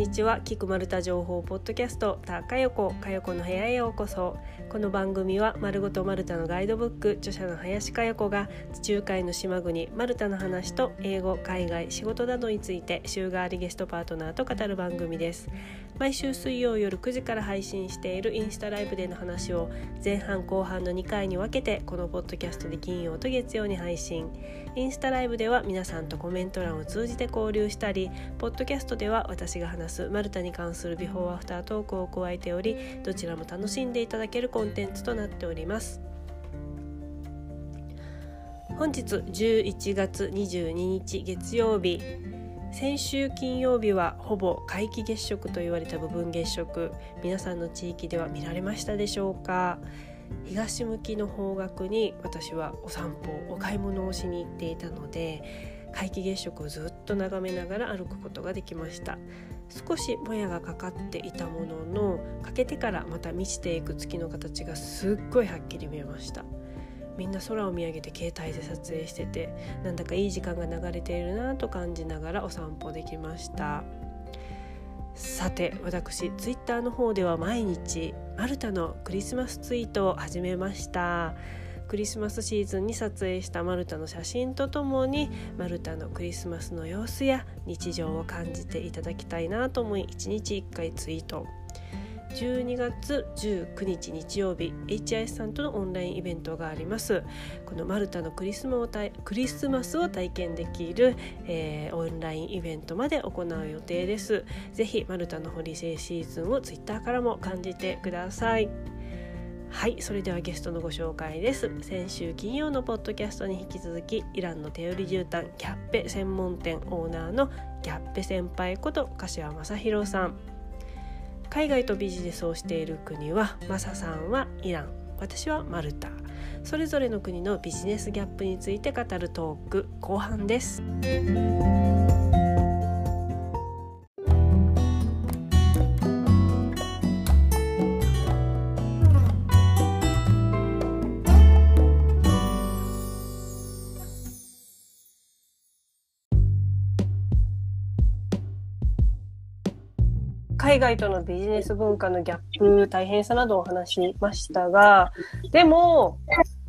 にちは。キクマルタ情報ポッドキャストたかよこかよこの部屋へようこそ。この番組は丸ごとマルタのガイドブック著者の林かよこが地中海の島国マルタの話と英語海外仕事などについて週替わりゲストパートナーと語る番組です。毎週水曜夜9時から配信しているインスタライブでの話を前半後半の2回に分けてこのポッドキャストで金曜と月曜に配信。インスタライブでは皆さんとコメント欄を通じて交流したりポッドキャストでは私が話すマルタに関するビフォーアフタートークを加えておりどちらも楽しんでいただけるコンテンツとなっております。本日11月22日月曜日。先週金曜日はほぼ皆既月食と言われた部分月食。皆さんの地域では見られましたでしょうか？東向きの方角に私はお散歩お買い物をしに行っていたので皆既月食をずっと眺めながら歩くことができました。少しもやがかかっていたものの欠けてからまた満ちていく月の形がすっごいはっきり見えました。みんな空を見上げて携帯で撮影しててなんだかいい時間が流れているなと感じながらお散歩できました。さて私ツイッターの方では毎日マルタのクリスマスツイートを始めました。クリスマスシーズンに撮影したマルタの写真とともにマルタのクリスマスの様子や日常を感じていただきたいなと思い1日1回ツイート12月19日日曜日 HIS さんとのオンラインイベントがあります。このマルタのクリスマをクリスマスを体験できる、えー、オンラインイベントまで行う予定です。ぜひマルタのホリデーシーズンをツイッターからも感じてください。はいそれではゲストのご紹介です。先週金曜のポッドキャストに引き続きイランの手売り絨毯キャッペ専門店オーナーのギャッペ先輩こと柏正弘さん。海外とビジネスをしている国はマサさんはイラン私はマルタそれぞれの国のビジネスギャップについて語るトーク後半です。海外とのビジネス文化のギャップ、大変さなどを話しましたが、でも、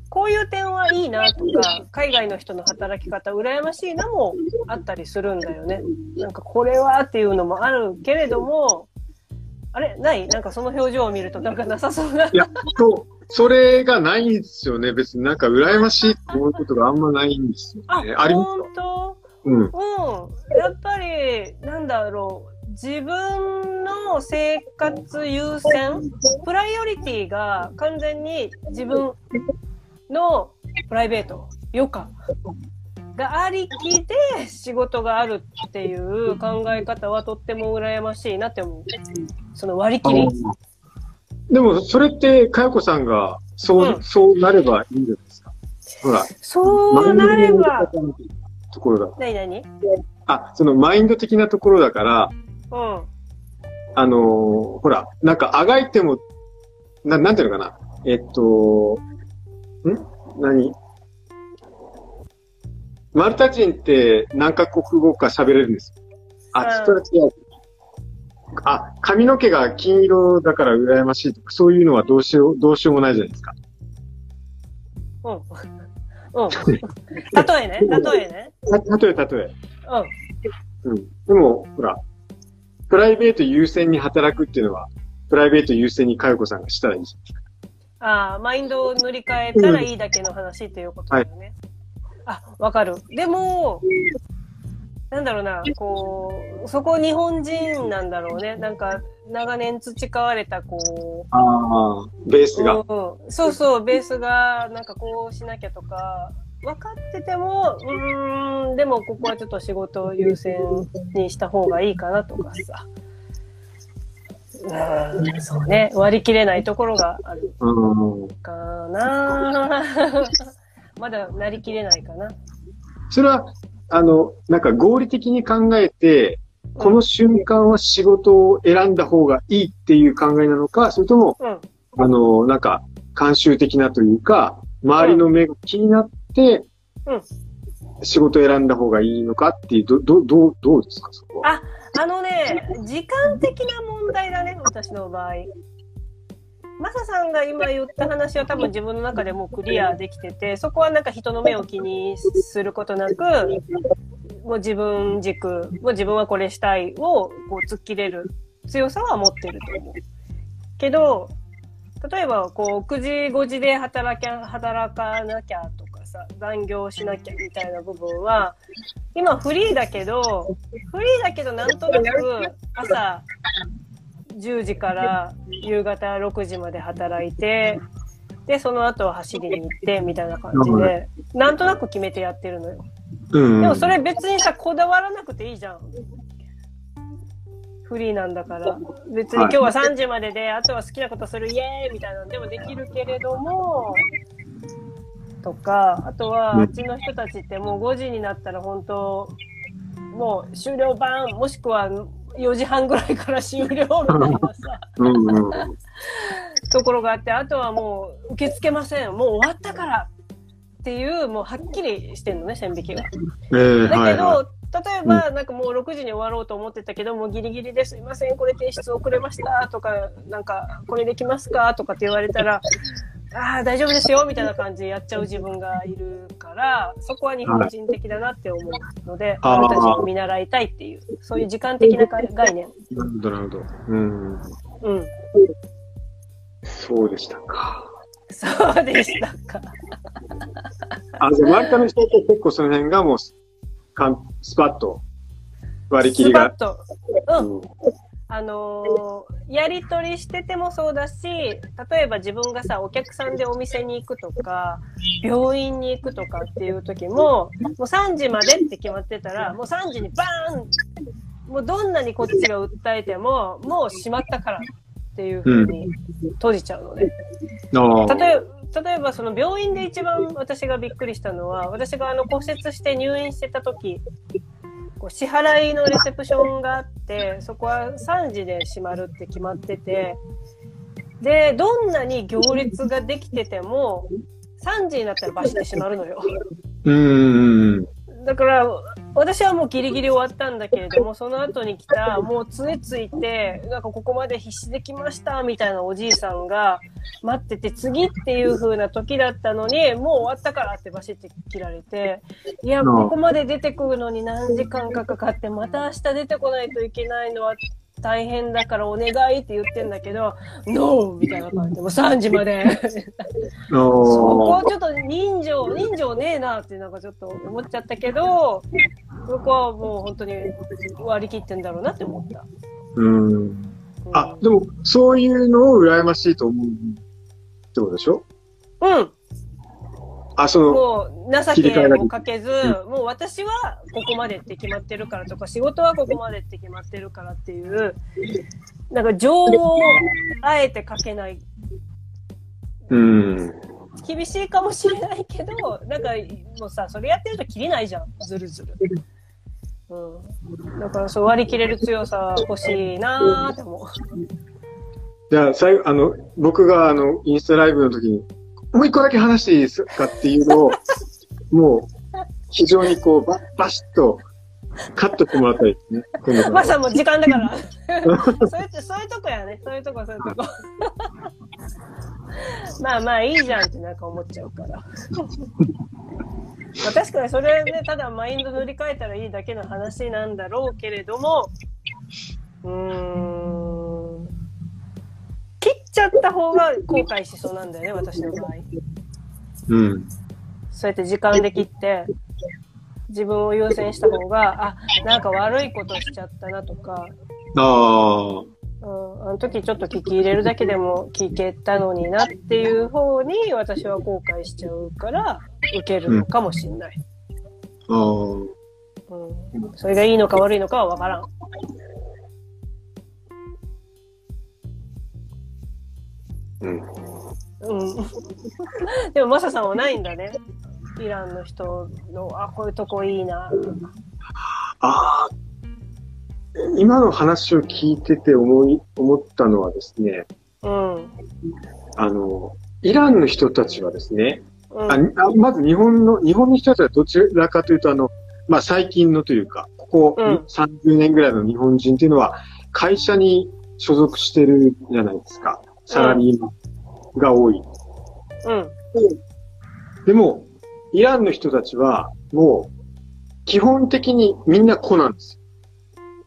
こういう点はいいなとか、海外の人の働き方、羨ましいなもあったりするんだよね。なんかこれはっていうのもあるけれども、あれ？ない？なんかその表情を見るとなんかなさそうな。いや、そう。それがないんですよね。別になんか羨ましいって思うことがあんまないんですよね。あ、あります本当？うん。うん。やっぱり、なんだろう。自分の生活優先？プライオリティが完全に自分のプライベート余暇がありきで仕事があるっていう考え方はとっても羨ましいなって思う。その割り切り。でも、それって、かよこさんが、そう、うん、そうなればいいんじゃないですか？ほら。そうなれば。ところだ。何何？あ、そのマインド的なところだから、うん。あのー、ほら、なんかあがいても、な、なんていうのかな。えっと、ん？何？マルタ人って何カ国語か喋れるんです？あ、それは違う。あ、髪の毛が金色だから羨ましいとか、そういうのはどうしよう、どうしようもないじゃないですか。うん。うん。例えね、例えね。例え、例え。うん。うん。でも、ほら、プライベート優先に働くっていうのは、プライベート優先にかよこさんがしたらいいじゃん。ああ、マインドを塗り替えたらいいだけの話ということだよね。はい、あ、わかる。でも、なんだろうな、こう、そこ日本人なんだろうね。なんか、長年培われた、こう。ああ、ベースが、うん。そうそう、ベースが、なんかこうしなきゃとか、分かってても、うん、でもここはちょっと仕事を優先にした方がいいかなとかさ。うん、そうね。割り切れないところがあるかな。まだなりきれないかな。それは、あの、なんか合理的に考えて、この瞬間は仕事を選んだ方がいいっていう考えなのか、それとも、うん、あの、なんか、慣習的なというか、周りの目が気になって、うん。仕事選んだ方がいいのかっていう、ど、ど、どう、どうですか、そこは？あ、あのね、時間的な問題だね、私の場合。マサさんが今言った話は多分自分の中でもうクリアできてて、そこはなんか人の目を気にすることなく、もう自分軸、もう自分はこれしたいをこう突っ切れる強さは持ってると思う。けど、例えばこう9時5時で働きゃ、働かなきゃとかさ、残業しなきゃみたいな部分は、今フリーだけど、フリーだけどなんとなく朝10時から夕方6時まで働いて、で、その後は走りに行ってみたいな感じで、なんとなく決めてやってるのよ。でもそれ別にさ、こだわらなくていいじゃん。フリーなんだから。別に今日は3時までで、あとは好きなことするイエーイみたいなのでもできるけれども、とか、あとはあっちの人たちってもう5時になったら本当、もう終了版、もしくは4時半ぐらいから終了みたいなさ、ところがあって、あとはもう受け付けません。もう終わったからっていう、もうはっきりしてんのね、線引きが。えー、だけど、はいはい。例えば、なんかもう6時に終わろうと思ってたけど、もうギリギリですいません、これ提出遅れました。とか、なんか、これできますか？とかって言われたら、ああ、大丈夫ですよみたいな感じでやっちゃう自分がいるから、そこは日本人的だなって思うので、俺たちを見習いたいっていう、そういう時間的な概念。なるほど、なるほど。うん。うん。そうでしたか。そうでしたか。あ、じゃあ、マルタの人って結構その辺がもう、かんスパッと割り切りが。スパッと。うん。うんあのー、やり取りしててもそうだし、例えば自分がさ、お客さんでお店に行くとか、病院に行くとかっていう時も、もう3時までって決まってたら、もう3時にバーンもうどんなにこっちが訴えても、もう閉まったからっていうふうに閉じちゃうので。うん、例え例えばその病院で一番私がびっくりしたのは、私があの骨折して入院してた時こう支払いのレセプションがあって、そこは3時で閉まるって決まってて、で、どんなに行列ができてても、3時になったらバシッて閉まるのよ。うん。だから、私はもうギリギリ終わったんだけれども、その後に来た、もう杖ついて、なんかここまで必死できました、みたいなおじいさんが待ってて、次っていう風な時だったのに、もう終わったからってバシって切られて、いや、ここまで出てくるのに何時間かかかって、また明日出てこないといけないのは大変だからお願いって言ってんだけど、ノーみたいな感じで、もう3時まで そこちょっと人情、人情ねえなってなんかちょっと思っちゃったけど、そこはもう本当に割り切ってんだろうなって思った。うん。あ、でも、そういうのを羨ましいと思うってことでしょ？うん。あ、その、もう情けもかけず、もう私はここまでって決まってるからとか、仕事はここまでって決まってるからっていう、なんか情をあえてかけない。うん。厳しいかもしれないけど、なんかもうさ、それやってると切りないじゃん、ずるずる。うん。だからそう割り切れる強さ欲しいなーって思う。じゃあ、最後、あの、僕があの、インスタライブの時に、もう一個だけ話していいですかっていうのを、もう、非常にこう、バッ、バシッと、カットしてもらったりですね。まさも時間だから。そういう、そういうとこやね。そういうとこ、そういうとこ。まあまあいいじゃんってなんか思っちゃうから。まあ確かにそれね、ただマインド塗り替えたらいいだけの話なんだろうけれども、うーん。ちゃった方が後悔しそうなんだよね、私の場合。うん。そうやって時間で切って、自分を優先した方が、あ、なんか悪いことしちゃったなとか。ああ。うん、あの時ちょっと聞き入れるだけでも聞けたのになっていう方に私は後悔しちゃうから受けるのかもしんない。うん、ああ。うん。それがいいのか悪いのかはわからん。うん。うん。でも、マサさんはないんだね。イランの人の、あ、こういうとこいいな、とか。ああ。今の話を聞いてて思い、思ったのはですね。うん。あの、イランの人たちはですね、うん、あまず日本の、日本の人たちはどちらかというと、あの、まあ最近のというか、こここ30年ぐらいの日本人っていうのは、会社に所属してるじゃないですか。サラリーマンが多い。うん。でも、イランの人たちは、もう、基本的にみんな子なんですよ。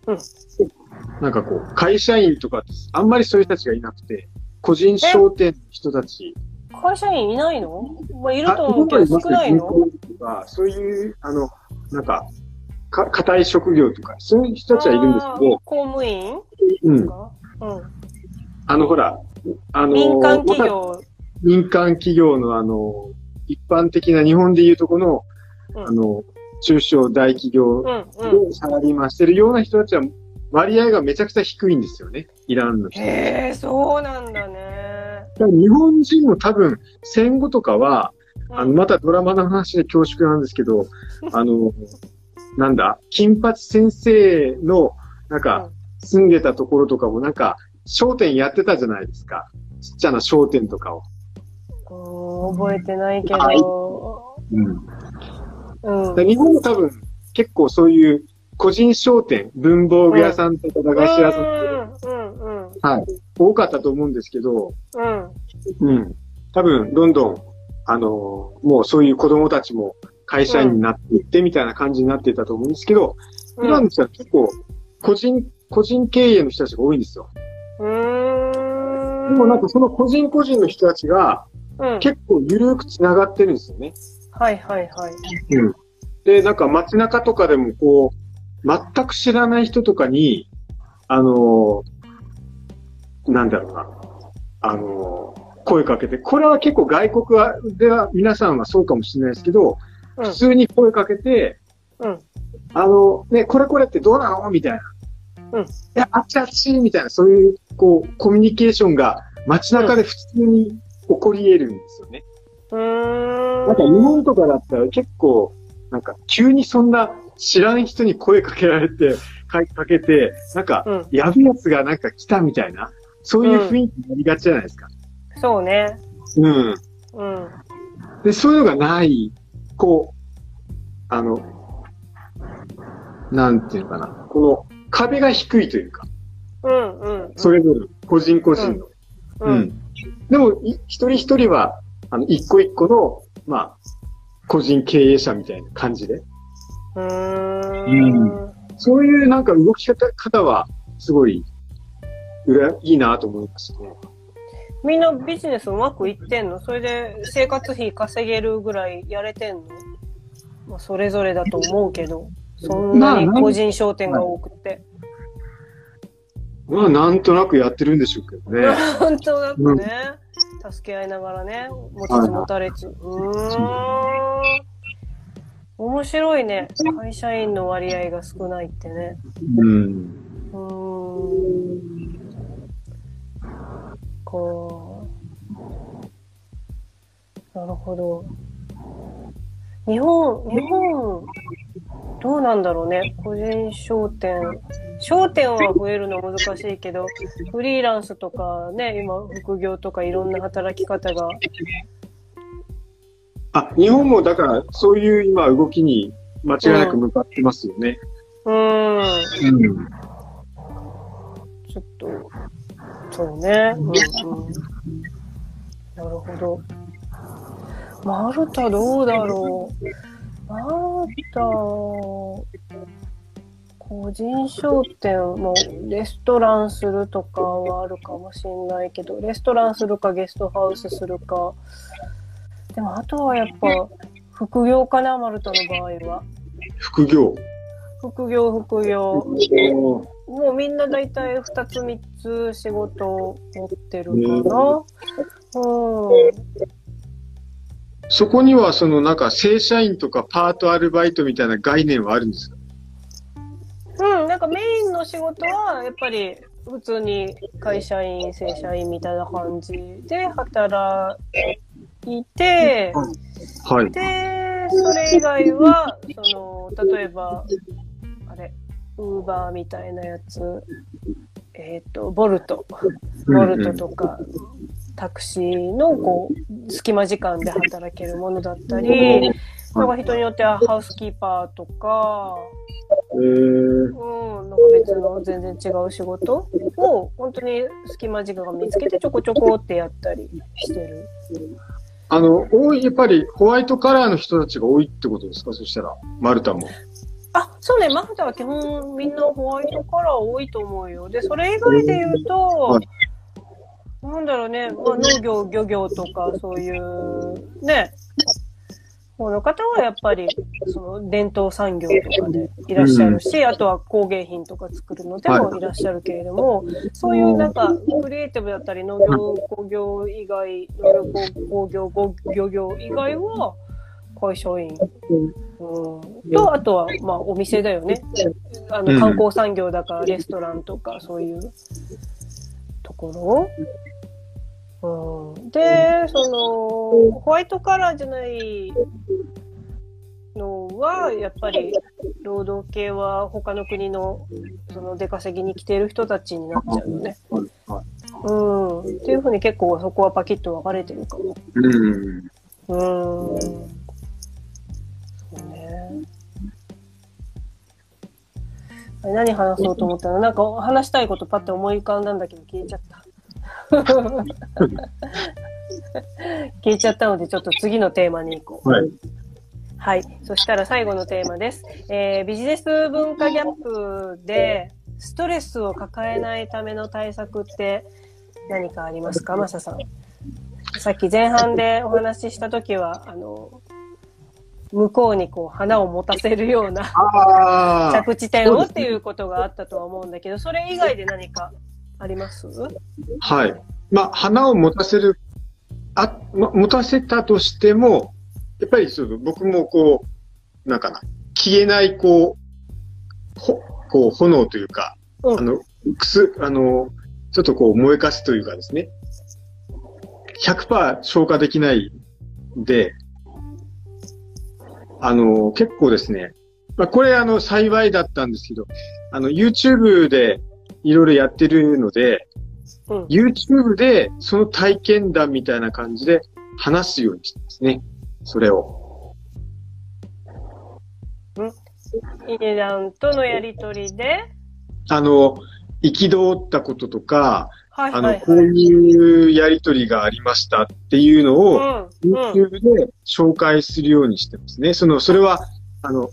うん。なんかこう、会社員とか、あんまりそういう人たちがいなくて、個人商店の人たち。会社員いないの？まあ、いると思うけど少ないの？とかそういう、あの、なんか、か、硬い職業とか、そういう人たちはいるんですけど。公務員？うん。うん。あの、ほら、あの、民間企業。民間企業のあの、一般的な日本でいうとこの、うん、あの、中小大企業でサラリーマンしてるような人たちは割合がめちゃくちゃ低いんですよね。イランの人。へえ、そうなんだね。だ日本人も多分戦後とかは、うん、あの、またドラマの話で恐縮なんですけど、あの、なんだ、金八先生の、なんか、住んでたところとかもなんか、商店やってたじゃないですか。ちっちゃな商店とかを。覚えてないけど。うん。うん、日本も多分、結構そういう個人商店、文房具屋さんとか駄菓子屋さんとか、はい、多かったと思うんですけど、うん。うん。多分、どんどん、あのー、もうそういう子供たちも会社員になっていってみたいな感じになっていたと思うんですけど、うん、今の人は結構、個人、個人経営の人たちが多いんですよ。うん。でもなんかその個人個人の人たちが、結構緩く繋がってるんですよね。はいはいはい。うん。で、なんか街中とかでもこう、全く知らない人とかに、あのー、なんだろうな、あのー、声かけて、これは結構外国では皆さんはそうかもしれないですけど、うん、普通に声かけて、うん、あの、ね、これこれってどうなの？みたいな。うん。いや、あっちあっちみたいな、そういう、こう、コミュニケーションが街中で普通に起こり得るんですよね。うん。なんか日本とかだったら結構、なんか急にそんな知らん人に声かけられて、かけて、なんか、うん、やべやつがなんか来たみたいな、そういう雰囲気になりがちじゃないですか。うん、そうね。うん。うん。で、そういうのがない、こう、あの、なんていうのかな。この壁が低いというか。うんうん、それぞれ、個人個人の。うん。うん、でも、一人一人は、あの、一個一個の、まあ、個人経営者みたいな感じで。うん。そういうなんか動き方方は、すごい、うら、いいなと思いますね。みんなビジネスうまくいってんの？それで生活費稼げるぐらいやれてんの？まあ、それぞれだと思うけど、そんなに個人商店が多くて。まあ、なんとなくやってるんでしょうけどね。なんとなくね、うん、助け合いながらね、持ちつ持たれつ。うん。面白いね。会社員の割合が少ないってね。うん。うん。こう。なるほど。日本、日本、どうなんだろうね。個人商店。商店は増えるの難しいけど、フリーランスとかね、今副業とかいろんな働き方があ、日本もだから、そういう今動きに間違いなく向かってますよね。うん。うん。ちょっと、そうね。うん、うん。なるほど。マルタどうだろう。マルタ、個人商店もレストランするとかはあるかもしれないけど、レストランするかゲストハウスするか、でもあとはやっぱ副業かな、マルタの場合は。副業。副業、副業。もうみんな大体2つ3つ仕事を持ってるかな。うん。そこにはそのなんか正社員とかパートアルバイトみたいな概念はあるんですか？うん、なんかメインの仕事はやっぱり普通に会社員、正社員みたいな感じで働いて、はい。で、それ以外は、その、例えば、あれ、ウーバーみたいなやつ、えっ、ー、と、ボルト、ボルトとか、タクシーの、こう、隙間時間で働けるものだったり、なんか人によってはハウスキーパーとか、えー、うん、なんか別の全然違う仕事を本当に隙間時間が見つけてちょこちょこってやったりしてる。あの、多い、やっぱりホワイトカラーの人たちが多いってことですか？そしたら、マルタも。あ、そうね、マルタは基本みんなホワイトカラー多いと思うよ。で、それ以外で言うと、はいなんだろうね、まあ、農業、漁業とかそういう、ね、この方はやっぱり、その伝統産業とかでいらっしゃるし、あとは工芸品とか作るのでもい。らっしゃるけれども、そういうなんか、クリエイティブだったり、農業、工業以外、農業、工業、工漁業以外は、会社員。うん、と、あとは、まあ、お店だよね。あの、うん。観光産業だから、レストランとか、そういうところ。うん、で、その、ホワイトカラーじゃないのは、やっぱり、労働系は他の国の、その出稼ぎに来ている人たちになっちゃうよね。うん。っていうふうに結構そこはパキッと分かれてるかも。うん。うーん。そうね。何話そうと思ったの？なんか話したいことパッて思い浮かんだんだけど消えちゃった。消えちゃったのでちょっと次のテーマに行こう。はい。はい。そしたら最後のテーマです。えービジネス文化ギャップでストレスを抱えないための対策って何かありますか？マサさん。さっき前半でお話ししたときは、あの、向こうにこう花を持たせるような。着地点をっていうことがあったとは思うんだけど、それ以外で何かあります？はい。まあ、花を持たせる、あ、ま、持たせたとしても、やっぱりそう、僕もこう、なんかな、消えない、こう、ほ、こう、炎というか、うん。あの、くす、あの、ちょっとこう燃えかすというかですね、100%消化できないんで、あの、結構ですね、まあ、これあの、幸いだったんですけど、あの、YouTube でいろいろやってるので、うん。YouTube でその体験談みたいな感じで話すようにしてますね。それを。イネダンとのやりとりで、あの、憤ったこととか、あの、はいはいはい。こういうやりとりがありましたっていうのを。YouTube で紹介するようにしてますね。その、それは、あの、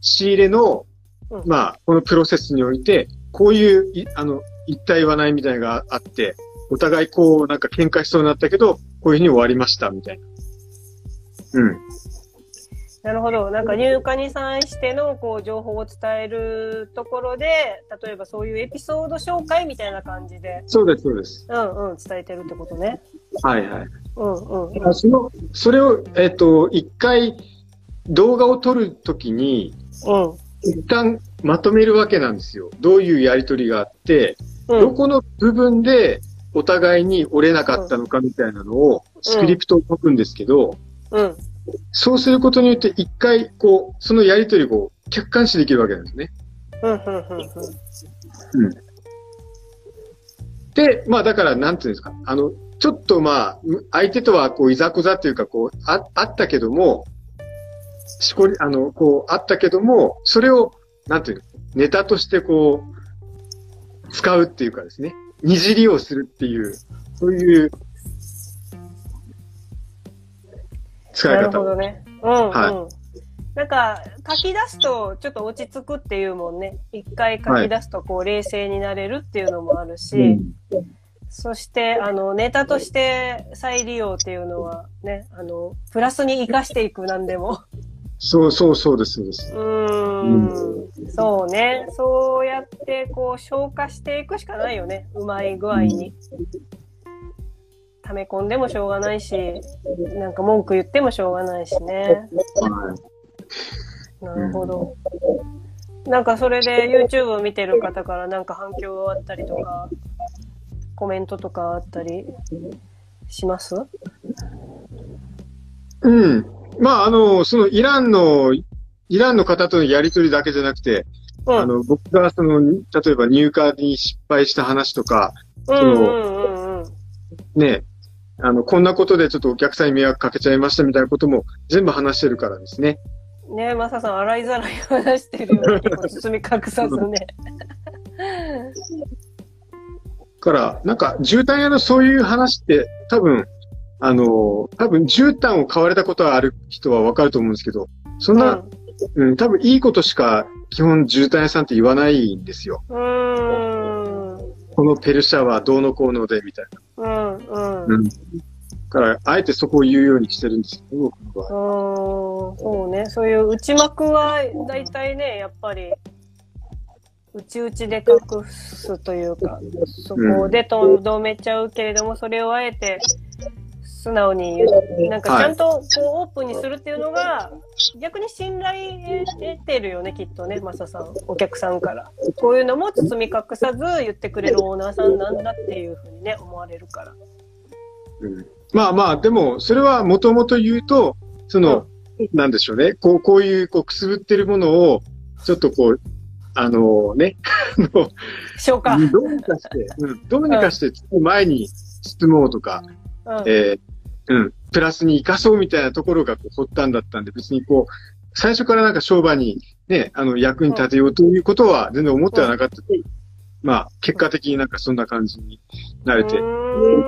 仕入れの、うんまあ、このプロセスにおいて、こういう、いあの、一体言わないみたいなのがあって、お互いこう、なんか喧嘩しそうになったけど、こういうふうに終わりました、みたいな。うん。なるほど。なんか入荷に際してのこう情報を伝えるところで、例えばそういうエピソード紹介みたいな感じで、そうです、そうです。うんうん、伝えてるってことね。はいはい。うんうんうん。あその、それを、えっ、と、一回動画を撮るときに、うん。一旦まとめるわけなんですよ。どういうやりとりがあって、うん。どこの部分でお互いに折れなかったのかみたいなのを、スクリプトを書くんですけど、うん。そうすることによって一回、こう、そのやりとりを客観視できるわけなんですね。うん。うん。うん。で、まあだから、なんていうんですか、あの、ちょっとまあ、相手とはこう、いざこざっていうか、こう、あ、あったけども、しこり、あの、こう、あったけども、それを、なんていうの、ネタとしてこう、使うっていうかですね、二次利用するっていう、そういう、使いなる方を。ほどね。うん、うん。はなんか、書き出すとちょっと落ち着くっていうもんね。一回書き出すとこう冷静になれるっていうのもあるし、うんそして、あの、ネタとして再利用っていうのはね、あの、プラスに活かしていくなんでも。そうそうそうです、そうです。うーん。そうね。そうやってこう消化していくしかないよね。うまい具合に。溜め込んでもしょうがないし、なんか文句言ってもしょうがないしね。はい。なるほど。なんかそれで YouTube を見てる方からなんか反響あったりとか、コメントとかあったりします？うん。まあ、あの、そのイランの、イランの方とのやりとりだけじゃなくて、うん。あの、僕がその、例えば入荷に失敗した話とか、うんうんうんうん。ね、あの、こんなことでちょっとお客さんに迷惑かけちゃいましたみたいなことも全部話してるからですね。ねマサさん、洗いざらい話してるよね。包み隠さずね。から、なんか、絨毯屋のそういう話って、多分、あの、多分、絨毯を買われたことがある人はわかると思うんですけど、そんな、うん、うん、多分いいことしか、基本絨毯屋さんって言わないんですよ。うん。このペルシャはどうのこうので、みたいな。うん、うん。うん。だから、あえてそこを言うようにしてるんですけど、僕は。うん、そうね。そういう内幕は、大体ね、やっぱり、内々で隠すというか、そこでとどめちゃうけれども、それをあえて素直に言う、なんかちゃんとこうオープンにするっていうのが、逆に信頼得てるよね、きっとね、マサさん、お客さんから。こういうのも包み隠さず言ってくれるオーナーさんなんだっていうふうにね、思われるから。うん、まあまあ、でも、それはもともと言うと、その、うん、なんでしょうね、こう、こういう、こう、くすぶってるものを、ちょっとこう、あのね、消化。どうにかして、うん、どうにかして前に包もうとか、うん、えー、うん、プラスに生かそうみたいなところがこう発端だったんで、別にこう、最初からなんか商売にね、あの、役に立てようということは全然思ってはなかった。うん、まあ、結果的になんかそんな感じになれて、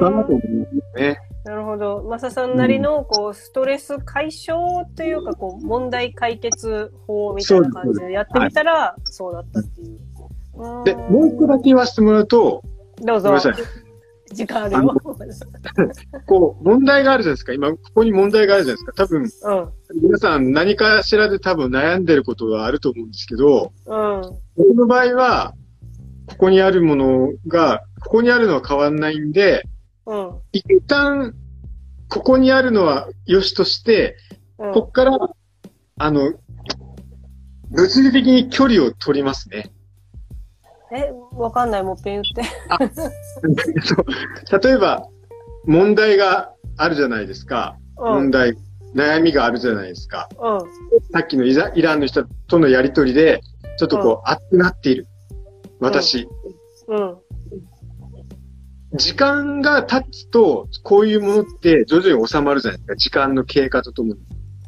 かなと思いますね。なるほど。マサさんなりの、こう、ストレス解消というか、こう、問題解決法みたいな感じでやってみたら、そうだったっていう。で、もう一個だけ言わせてもらうと、どうぞ。ごめんなさい。時間あるよ。こう、問題があるじゃないですか。今、ここに問題があるじゃないですか。多分、うん、皆さん何かしらで多分悩んでることがあると思うんですけど、うん、僕の場合は、ここにあるものが、ここにあるのは変わんないんで、うん、一旦、ここにあるのは良しとして、うん、ここから、あの、物理的に距離を取りますね。え、わかんない、もっぺん言って 例えば、問題があるじゃないですか。うん、問題、悩みがあるじゃないですか。うん、さっきのイランの人とのやりとりで、ちょっとこう、熱くなっている。私。うん。時間が経つと、こういうものって徐々に収まるじゃないですか。時間の経過とともに。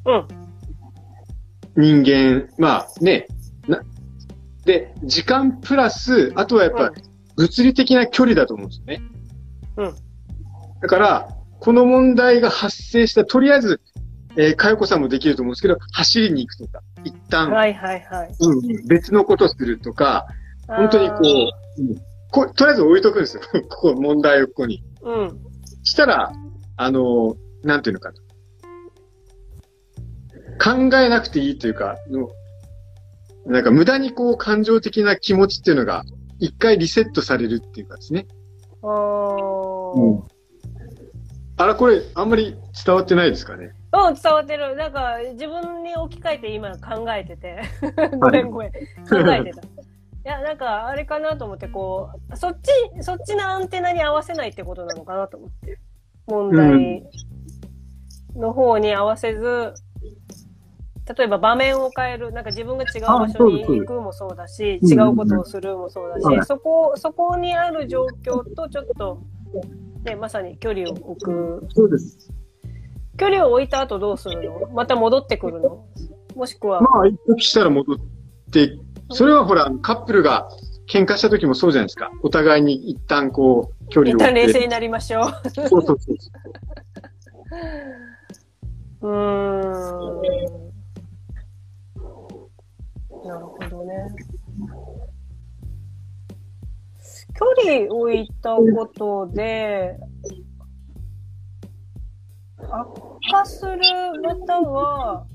うん。人間、まあね、な、で、時間プラス、あとはやっぱ、物理的な距離だと思うんですよね。うん。だから、この問題が発生した、とりあえず、えー、かよこさんもできると思うんですけど、走りに行くとか、一旦、はいはいはい。うん、別のことするとか、本当にこう、うんこ、とりあえず置いとくんですよ。ここ、問題をここに。うん。したら、あの、なんていうのかな。考えなくていいというか、のなんか無駄にこう感情的な気持ちっていうのが、一回リセットされるっていうかですね。ああ。うん。あら、これ、あんまり伝わってないですかね。うん、伝わってる。なんか、自分に置き換えて今考えてて。ごめんごめん。考えてた。いや、なんか、あれかなと思って、こう、そっち、そっちのアンテナに合わせないってことなのかなと思って。問題の方に合わせず、例えば場面を変える、なんか自分が違う場所に行くもそうだし、違うことをするもそうだし、そこ、そこにある状況とちょっと、ね、まさに距離を置く。そうです。距離を置いた後どうするの？また戻ってくるの？もしくは。まあ、一時したら戻ってそれはほら、カップルが喧嘩した時もそうじゃないですか。お互いに一旦こう、距離を。一旦冷静になりましょう。そうそうそう。うーん。なるほどね。距離を置いたことで、悪化するまたは、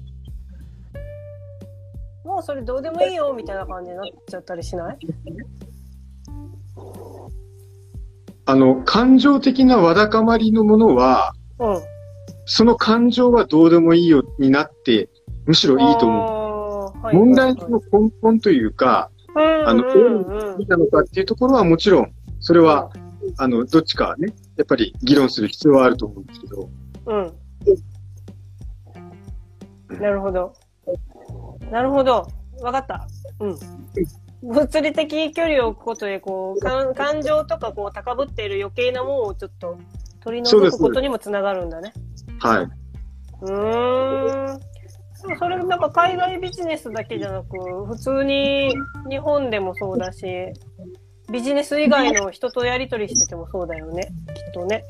もうそれどうでもいいよみたいな感じになっちゃったりしない？あの、感情的なわだかまりのものは、うん、その感情はどうでもいいよになって、むしろいいと思う。はい、問題の根本というか、あの、どう見たのかっていうところはもちろん、それは、あの、どっちかね、やっぱり議論する必要はあると思うんですけど。うん。なるほど。なるほど。わかった。うん。物理的距離を置くことで、こう、感感情とか、こう、高ぶっている余計なものをちょっと取り除くことにもつながるんだね。はい。うーん。それなんか海外ビジネスだけじゃなく、普通に日本でもそうだし、ビジネス以外の人とやり取りしててもそうだよね、きっとね。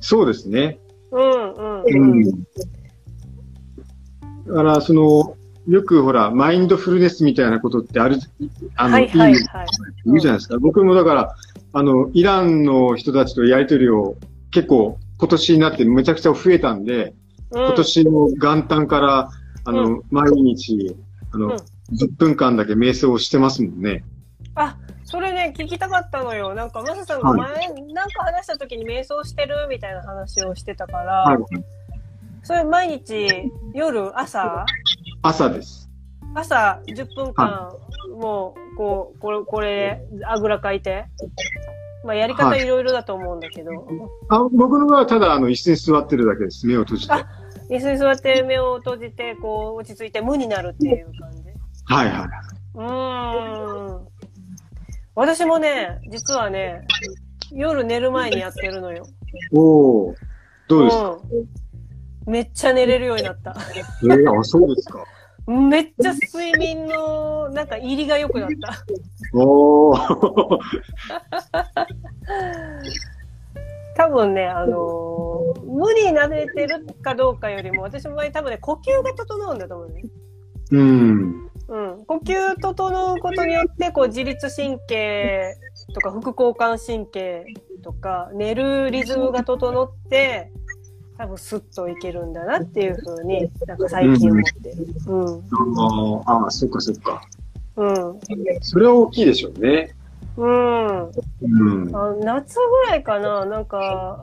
そうですね。うんうんうん。だから、その、よくほら、マインドフルネスみたいなことってある、あの、はいはいはい、言うじゃないですか。僕もだから、あの、イランの人たちとやりとりを結構今年になってめちゃくちゃ増えたんで、うん、今年の元旦から、あの、うん、毎日、あの、うん、10分間だけ瞑想をしてますもんね。あ、それね、聞きたかったのよ。なんか、マサさんが前、はい、なんか話した時に瞑想してるみたいな話をしてたから、はい、それ毎日、夜、朝？朝です。朝10分間、もう、こう、これ、これ、あぐらかいて。まあ、やり方いろいろだと思うんだけど。はい、あ僕の場合はただ、あの、椅子に座ってるだけです。目を閉じて。椅子に座って目を閉じて、こう、落ち着いて無になるっていう感じ？はいはい。うん。私もね、実はね、夜寝る前にやってるのよ。おお。どうですか、うん、めっちゃ寝れるようになった。えー、あ、そうですか。めっちゃ睡眠の、なんか入りが良くなった。お 多分ね、あのー、無理になれてるかどうかよりも、私の場合多分ね、呼吸が整うんだと思うね。うん。うん。呼吸整うことによって、こう、自律神経とか副交感神経とか、寝るリズムが整って、多分スッといけるんだなっていうふうに、なんか最近思ってる。うん。うん、ああ、そっかそっか。うん。それは大きいでしょうね。うん。うん、あ夏ぐらいかな、なんか、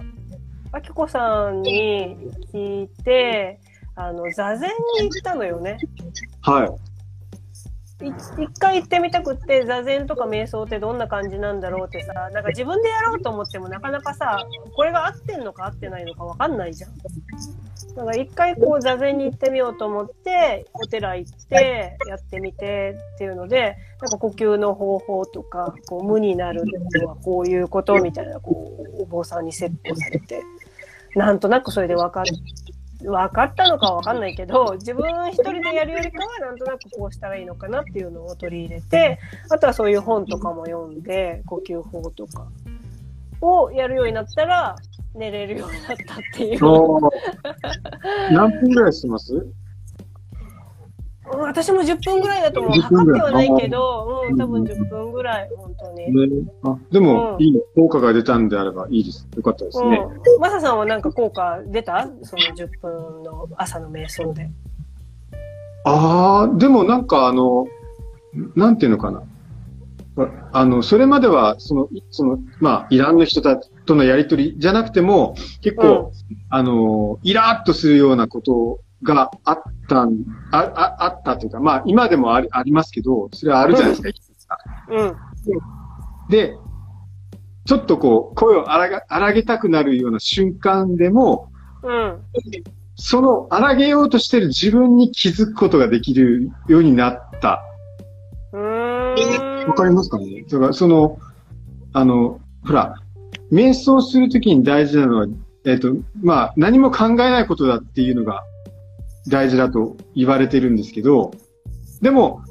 あきこさんに聞いて、あの、座禅に行ったのよね。はい。一回行ってみたくって、座禅とか瞑想ってどんな感じなんだろうってさ、なんか自分でやろうと思ってもなかなかさ、これが合ってんのか合ってないのかわかんないじゃん。だから一回こう座禅に行ってみようと思って、お寺行ってやってみてっていうので、なんか呼吸の方法とか、こう無になるのはこういうことみたいな、こう、お坊さんに説法されて、なんとなくそれで分かっ分かったのかは分かんないけど自分一人でやるよりかはなんとなくこうしたらいいのかなっていうのを取り入れてあとはそういう本とかも読んで呼吸法とか。をやるようになったら寝れるようになったっていう。何分ぐらいします？私も10分ぐらいだと思う。測ってはないけど、うん、多分10分ぐらい、本当に。ね、あでも、うん、いい、効果が出たんであればいいです。よかったですね。うん、マサさんはなんか効果出た？その10分の朝の瞑想で。ああ、でもなんかあの、なんていうのかな。あの、それまでは、その、その、まあ、イランの人たちとのやりとりじゃなくても、結構、うん、あの、イラーっとするようなことがあったん、あ、ああったというか、まあ今でもありありますけど、それはあるじゃないですか、うん。で、ちょっとこう、声を荒荒げたくなるような瞬間でも、うん。その荒げようとしてる自分に気づくことができるようになった。わかりますかね？だからその、あの、ほら、瞑想するときに大事なのは、えっ、ー、と、まあ、何も考えないことだっていうのが大事だと言われてるんですけど、でも、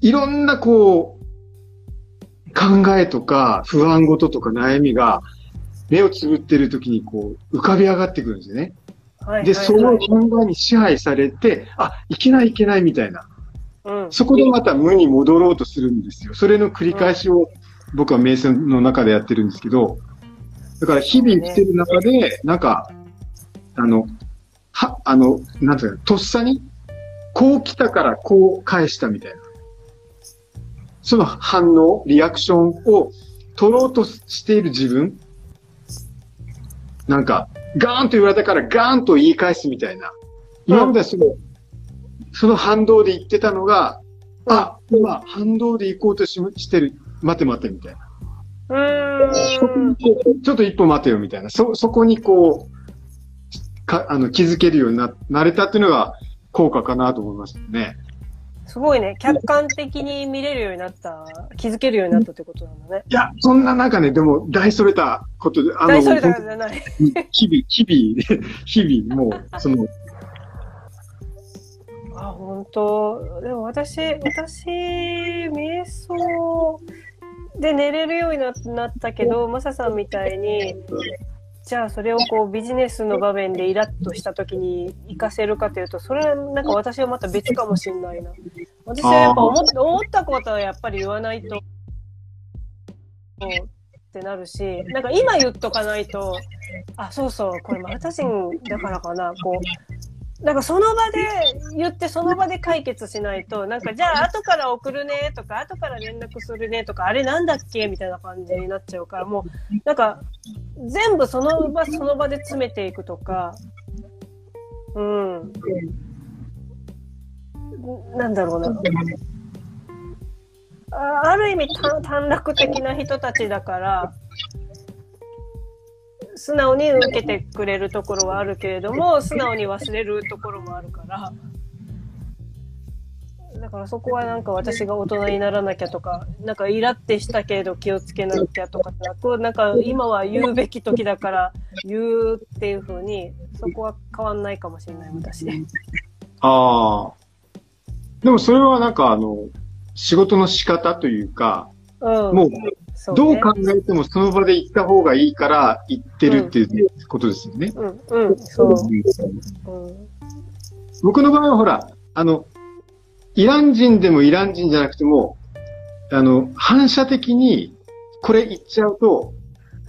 いろんなこう、考えとか不安事とか悩みが目をつぶってる時にこう浮かび上がってくるんですよね。はいで、その考えに支配されて、あ、いけないいけないみたいな。うん、そこでまた無に戻ろうとするんですよ。それの繰り返しを僕は瞑想の中でやってるんですけど、だから日々生きてる中で、なんか、あの、は、あの、なんていうか、とっさに、こう来たからこう返したみたいな。その反応、リアクションを取ろうとしている自分。なんか、ガーンと言われたからガーンと言い返すみたいな。今までその、その反動で言ってたのが、あ、今反動で行こうとししてる。待て待てみたいな。うんちょっと一歩待てよみたいな。そ、そこにこう、かあの気づけるようにななれたっていうのが効果かなと思いますね。すごいね。客観的に見れるようになった、気づけるようになったってことなんだね。いや、そんな中ね、でも、大それたことで、あの、大それたじゃない。日々、日々、日々、もう、その、あ本当でも私私瞑想で寝れるようになったけどマサさんみたいにじゃあそれをこうビジネスの場面でイラッとした時に活かせるかというとそれはなんか私はまた別かもしれないな。私はやっぱ思思ったことはやっぱり言わないとってなるしなんか今言っとかないとあそうそうこれマルタ人だからかなこうなんかその場で言ってその場で解決しないとなんかじゃあ後から送るねとか後から連絡するねとかあれなんだっけみたいな感じになっちゃうからもうなんか全部その場その場で詰めていくとかうん。なんだろうな。あある意味短絡的な人たちだから素直に受けてくれるところはあるけれども素直に忘れるところもあるからだからそこはなんか私が大人にならなきゃとかなんかイラってしたけど気をつけなきゃとかなくなんか今は言うべき時だから言うっていうふうにそこは変わんないかもしれない私。ああ。でもそれはなんかあの仕事の仕方というか、うん、もうどう考えてもその場で行った方がいいから行ってるっていうことですよね。うん、うん、そう。僕の場合はほら、あの、イラン人でもイラン人じゃなくても、あの、反射的にこれ言っちゃうと、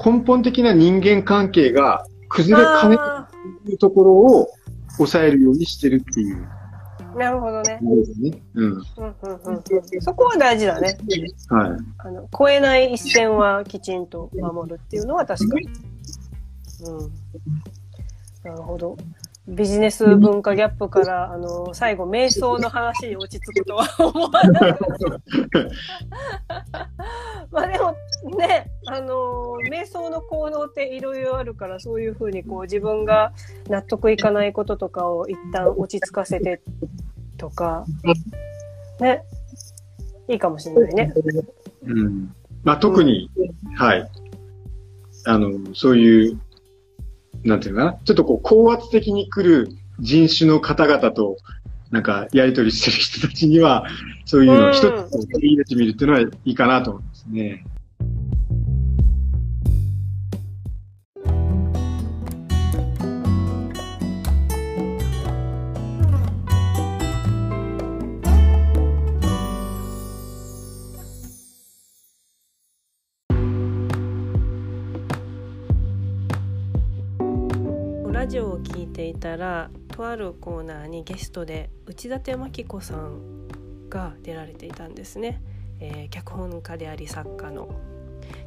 根本的な人間関係が崩れかねないというところを抑えるようにしてるっていう。なるほどね。うん。そこは大事だね。はい。あの、超えない一線はきちんと守るっていうのは確かに。うん。なるほど。ビジネス文化ギャップから、あの、最後、瞑想の話に落ち着くとは思わない。まあでもね、あの、瞑想の行動っていろいろあるから、そういうふうにこう自分が納得いかないこととかを一旦落ち着かせてとか、ね、いいかもしれないね。うん。まあ特に、うん、はい。あの、そういう、なんていうかな、ちょっとこう高圧的に来る人種の方々と、なんか、やりとりしてる人たちには、そういうのを一つ取り入れてみるっていうのはいいかなと思いますね。ラとあるコーナーにゲストで内館真紀子さんが出られていたんですね、えー、脚本家であり作家の。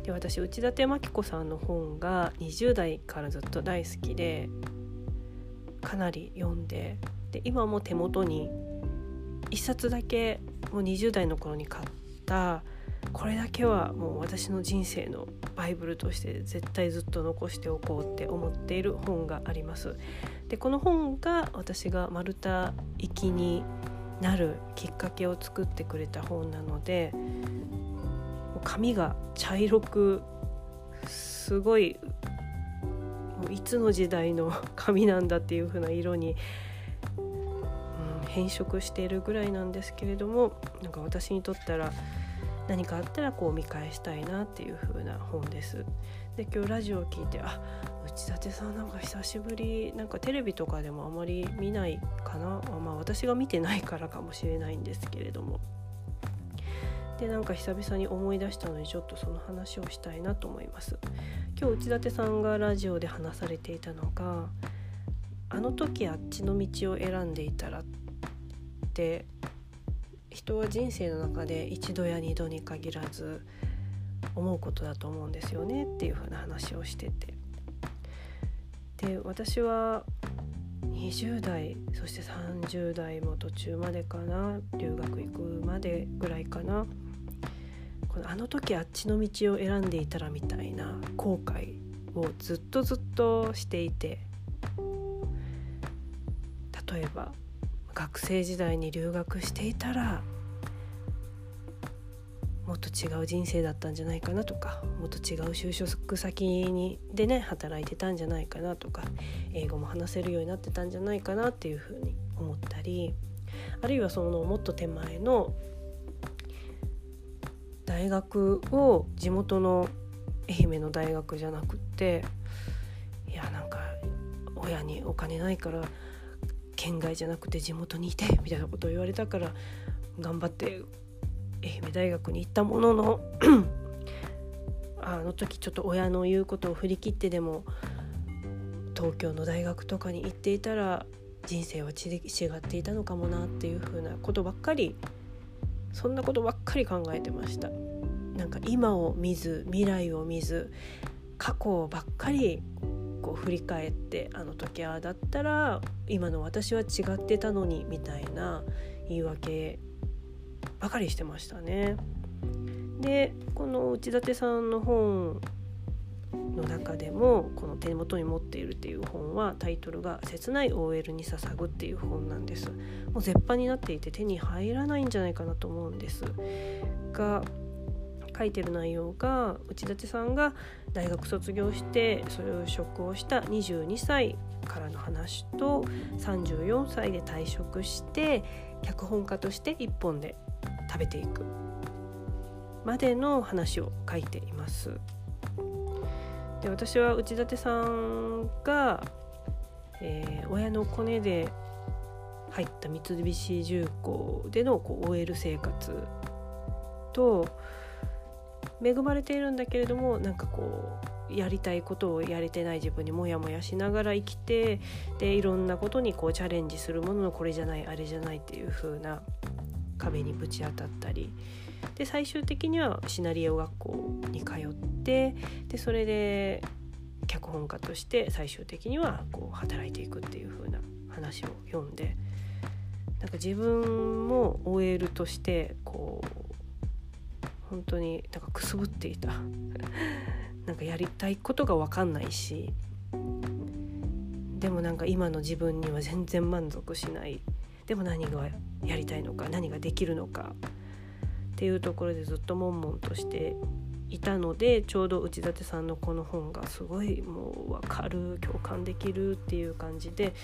で私内館真紀子さんの本が20代からずっと大好きでかなり読んでで今も手元に1冊だけもう20代の頃に買ったこれだけはもう私の人生のバイブルとして絶対ずっと残しておこうって思っている本があります。でこの本が私が丸太行きになるきっかけを作ってくれた本なので紙が茶色くすごいもういつの時代の紙なんだっていう風な色に、うん、変色しているぐらいなんですけれどもなんか私にとったら何かあったらこう見返したいなっていう風な本です。で今日ラジオを聞いてあ内館さんなんか久しぶり。なんかテレビとかでもあまり見ないかな。まあ私が見てないからかもしれないんですけれども。でなんか久々に思い出したのでちょっとその話をしたいなと思います。今日内館さんがラジオで話されていたのがあの時あっちの道を選んでいたらって人は人生の中で一度や二度に限らず思うことだと思うんですよねっていう風な話をしてて。で私は20代そして30代も途中までかな留学行くまでぐらいかな。このあの時あっちの道を選んでいたらみたいな後悔をずっとずっとしていて。例えば学生時代に留学していたらもっと違う人生だったんじゃないかなとかもっと違う就職先にでね働いてたんじゃないかなとか英語も話せるようになってたんじゃないかなっていうふうに思ったりあるいはそのもっと手前の大学を地元の愛媛の大学じゃなくっていやなんか親にお金ないから県外じゃなくて地元にいてみたいなことを言われたから頑張って愛媛大学に行ったものの あの時ちょっと親の言うことを振り切ってでも東京の大学とかに行っていたら人生は違っていたのかもなっていう風なことばっかりそんなことばっかり考えてました。なんか今を見ず未来を見ず過去ばっかりこう振り返ってあの時ああだったら今の私は違ってたのにみたいな言い訳ばかりしてましたね。でこの内館さんの本の中でもこの手元に持っているっていう本はタイトルが「切ない OL に捧ぐ」っていう本なんですもう絶版になっていて手に入らないんじゃないかなと思うんですが書いてる内容が内館さんが大学卒業してそれを職をした22歳からの話と34歳で退職して脚本家として1本で食べていくまでの話を書いています。で私は内館さんが、えー、親のコネで入った三菱重工でのこう OL 生活と恵まれているんだけれどもなんかこうやりたいことをやれてない自分にモヤモヤしながら生きてでいろんなことにこうチャレンジするもののこれじゃないあれじゃないっていう風な壁にぶち当たったり。で最終的にはシナリオ学校に通ってでそれで脚本家として最終的にはこう働いていくっていう風な話を読んで。なんか自分も OL としてこう本当になんかくすぶっていた。なんかやりたいことが分かんないし。でもなんか今の自分には全然満足しない。でも何がやりたいのか何ができるのか。っていうところでずっと悶々としていたのでちょうど内館さんのこの本がすごいもう分かる共感できるっていう感じで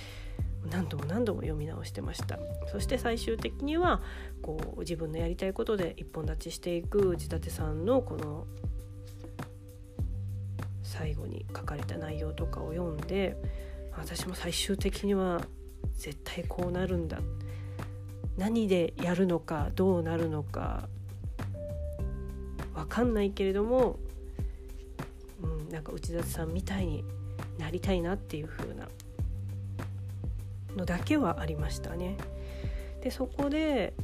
何度も何度も読み直してました。そして最終的にはこう自分のやりたいことで一本立ちしていく内館さんのこの最後に書かれた内容とかを読んで私も最終的には絶対こうなるんだ。何でやるのかどうなるのか分かんないけれども、うん、なんか内田さんみたいになりたいなっていう風なのだけはありましたね。でそこで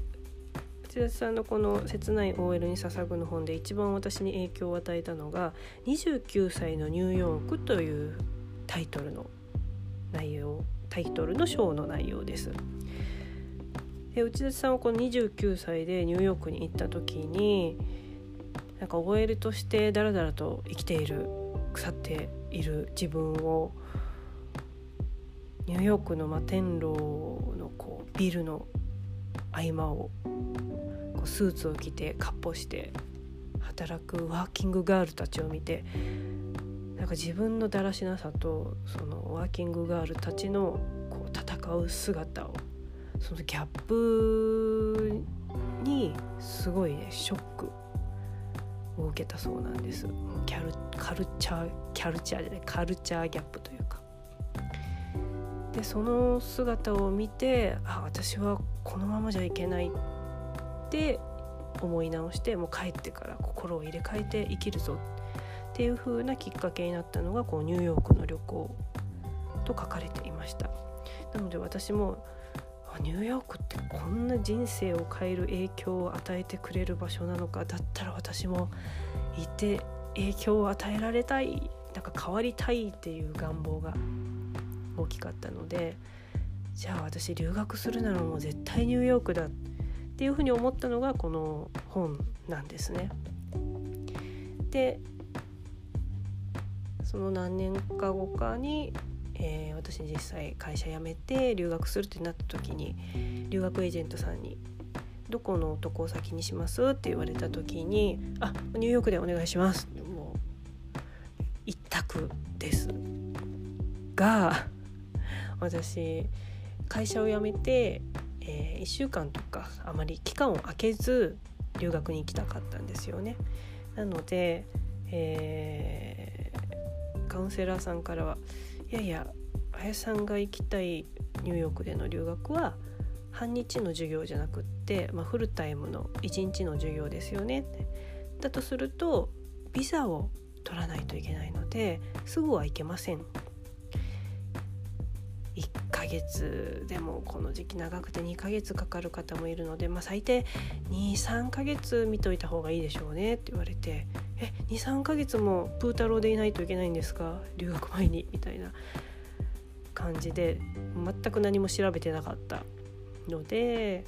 内田さんのこの「切ない OL に捧ぐ」の本で一番私に影響を与えたのが「29歳のニューヨーク」というタイトルの内容タイトルの章の内容です。で内田さんはこの29歳でニューヨークに行った時になんか OL としてだらだらと生きている腐っている自分をニューヨークの摩天楼のこうビルの合間をこうスーツを着てかっ歩して働くワーキングガールたちを見てなんか自分のだらしなさとそのワーキングガールたちのこう戦う姿をそのギャップにすごいねショックを受けたそうなんです。キャルカルチャーキャルチャーじゃないカルチャーギャップとでその姿を見てあ私はこのままじゃいけないって思い直してもう帰ってから心を入れ替えて生きるぞ。っていう風なきっかけになったのがこうニューヨークの旅行と書かれていました。なので私もニューヨークってこんな人生を変える影響を与えてくれる場所なのかだったら私もいて影響を与えられたいなんか変わりたいっていう願望が大きかったのでじゃあ私留学するならもう絶対ニューヨークだっていうふうに思ったのがこの本なんですね。でその何年か後かにえー、私実際会社辞めて留学するってなった時に留学エージェントさんに「どこの渡航先にします?」って言われた時に「あニューヨークでお願いします」もう一択ですが私会社を辞めて、えー、1週間とかあまり期間を空けず留学に行きたかったんですよね。なので、えー、カウンセラーさんからはいやいや林さんが行きたいニューヨークでの留学は半日の授業じゃなくって、まあ、フルタイムの1日の授業ですよねだとするとビザを取らないといけないのですぐは行けません1ヶ月でもこの時期長くて2ヶ月かかる方もいるので、まあ、最低23ヶ月見といた方がいいでしょうねって言われて「え23ヶ月もプー太郎でいないといけないんですか？留学前に」みたいな感じで全く何も調べてなかったので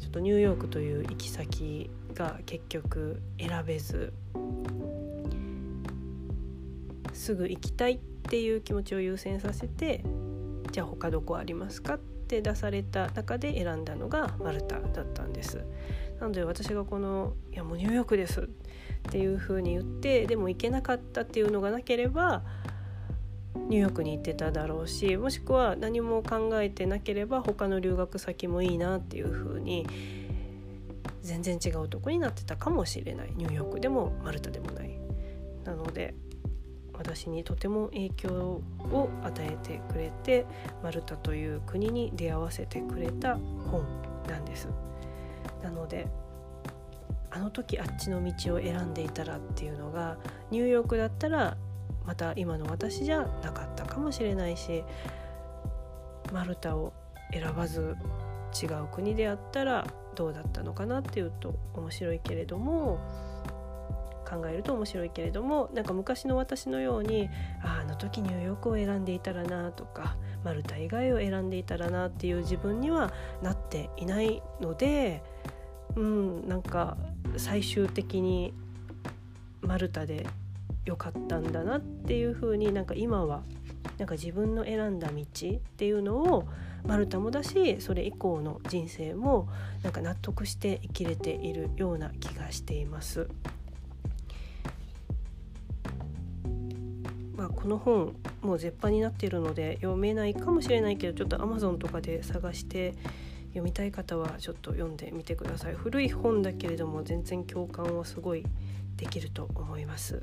ちょっとニューヨークという行き先が結局選べずすぐ行きたいっていう気持ちを優先させてじゃあ他どこありますかって出された中で選んだのがマルタだったんです。なので私がこの「いやもうニューヨークです」っていうふうに言ってでも行けなかったっていうのがなければニューヨークに行ってただろうしもしくは何も考えてなければ他の留学先もいいなっていうふうに全然違うとこになってたかもしれないニューヨークでもマルタでもない。なので私にとても影響を与えてくれてマルタという国に出会わせてくれた本なんです。なのであの時あっちの道を選んでいたらっていうのがニューヨークだったらまた今の私じゃなかったかもしれないしマルタを選ばず違う国であったらどうだったのかなっていうと面白いけれども考えると面白いけれどもなんか昔の私のようにああの時ニューヨークを選んでいたらなとかマルタ以外を選んでいたらなっていう自分にはなっていないのでうんなんか最終的にマルタで良かったんだなっていう風になんか今はなんか自分の選んだ道っていうのをマルタもだしそれ以降の人生もなんか納得して生きれているような気がしています。まあ、この本もう絶版になっているので読めないかもしれないけどちょっと Amazon とかで探して読みたい方はちょっと読んでみてください古い本だけれども全然共感はすごいできると思います。